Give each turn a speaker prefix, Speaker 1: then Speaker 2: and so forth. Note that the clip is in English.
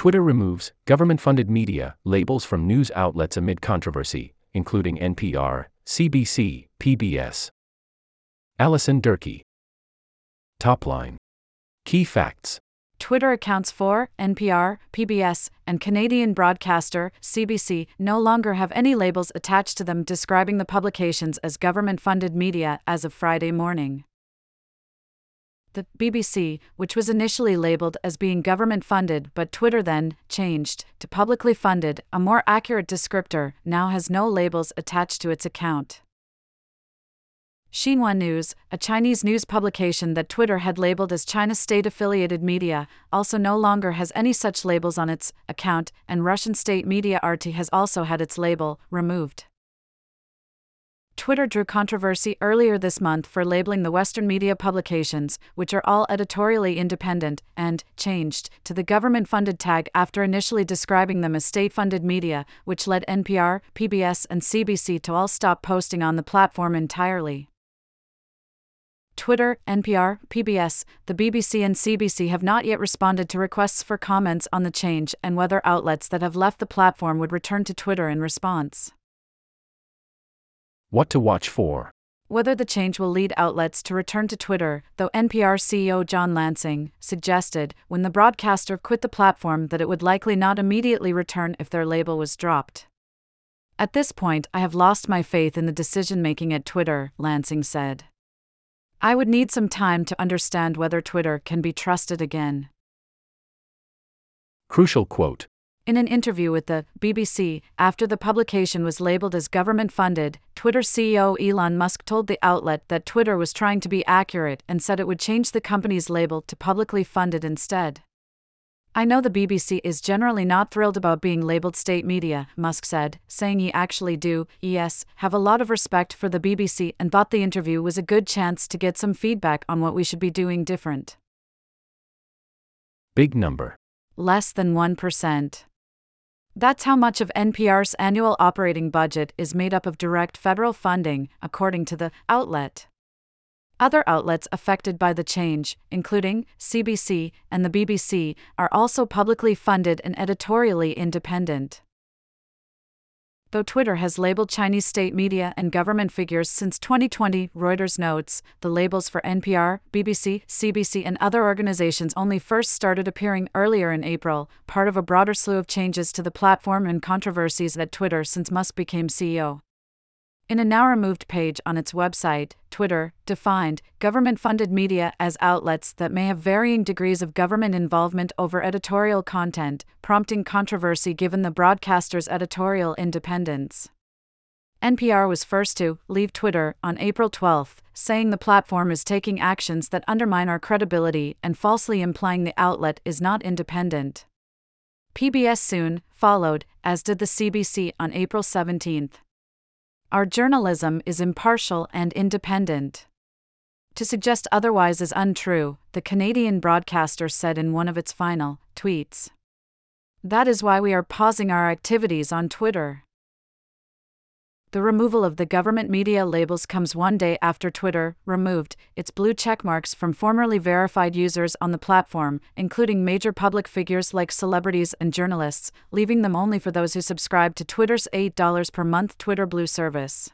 Speaker 1: Twitter removes government funded media labels from news outlets amid controversy, including NPR, CBC, PBS. Alison Durkee. Top line. Key facts.
Speaker 2: Twitter accounts for NPR, PBS, and Canadian broadcaster CBC no longer have any labels attached to them describing the publications as government funded media as of Friday morning. The BBC, which was initially labeled as being government funded but Twitter then changed to publicly funded, a more accurate descriptor, now has no labels attached to its account. Xinhua News, a Chinese news publication that Twitter had labeled as China state affiliated media, also no longer has any such labels on its account, and Russian state media RT has also had its label removed. Twitter drew controversy earlier this month for labeling the Western media publications, which are all editorially independent, and changed to the government funded tag after initially describing them as state funded media, which led NPR, PBS, and CBC to all stop posting on the platform entirely. Twitter, NPR, PBS, the BBC, and CBC have not yet responded to requests for comments on the change and whether outlets that have left the platform would return to Twitter in response.
Speaker 1: What to watch for?
Speaker 2: Whether the change will lead outlets to return to Twitter, though NPR CEO John Lansing suggested when the broadcaster quit the platform that it would likely not immediately return if their label was dropped. At this point, I have lost my faith in the decision making at Twitter, Lansing said. I would need some time to understand whether Twitter can be trusted again.
Speaker 1: Crucial quote.
Speaker 2: In an interview with the BBC, after the publication was labeled as government funded, Twitter CEO Elon Musk told the outlet that Twitter was trying to be accurate and said it would change the company's label to publicly funded instead. I know the BBC is generally not thrilled about being labeled state media, Musk said, saying he actually do, yes, have a lot of respect for the BBC and thought the interview was a good chance to get some feedback on what we should be doing different.
Speaker 1: Big number.
Speaker 2: Less than 1%. That's how much of NPR's annual operating budget is made up of direct federal funding, according to the outlet. Other outlets affected by the change, including CBC and the BBC, are also publicly funded and editorially independent. Though Twitter has labeled Chinese state media and government figures since 2020, Reuters notes, the labels for NPR, BBC, CBC, and other organizations only first started appearing earlier in April, part of a broader slew of changes to the platform and controversies at Twitter since Musk became CEO. In a now removed page on its website, Twitter defined government funded media as outlets that may have varying degrees of government involvement over editorial content, prompting controversy given the broadcaster's editorial independence. NPR was first to leave Twitter on April 12, saying the platform is taking actions that undermine our credibility and falsely implying the outlet is not independent. PBS soon followed, as did the CBC on April 17. Our journalism is impartial and independent. To suggest otherwise is untrue, the Canadian broadcaster said in one of its final tweets. That is why we are pausing our activities on Twitter. The removal of the government media labels comes one day after Twitter removed its blue checkmarks from formerly verified users on the platform, including major public figures like celebrities and journalists, leaving them only for those who subscribe to Twitter's $8 per month Twitter Blue service.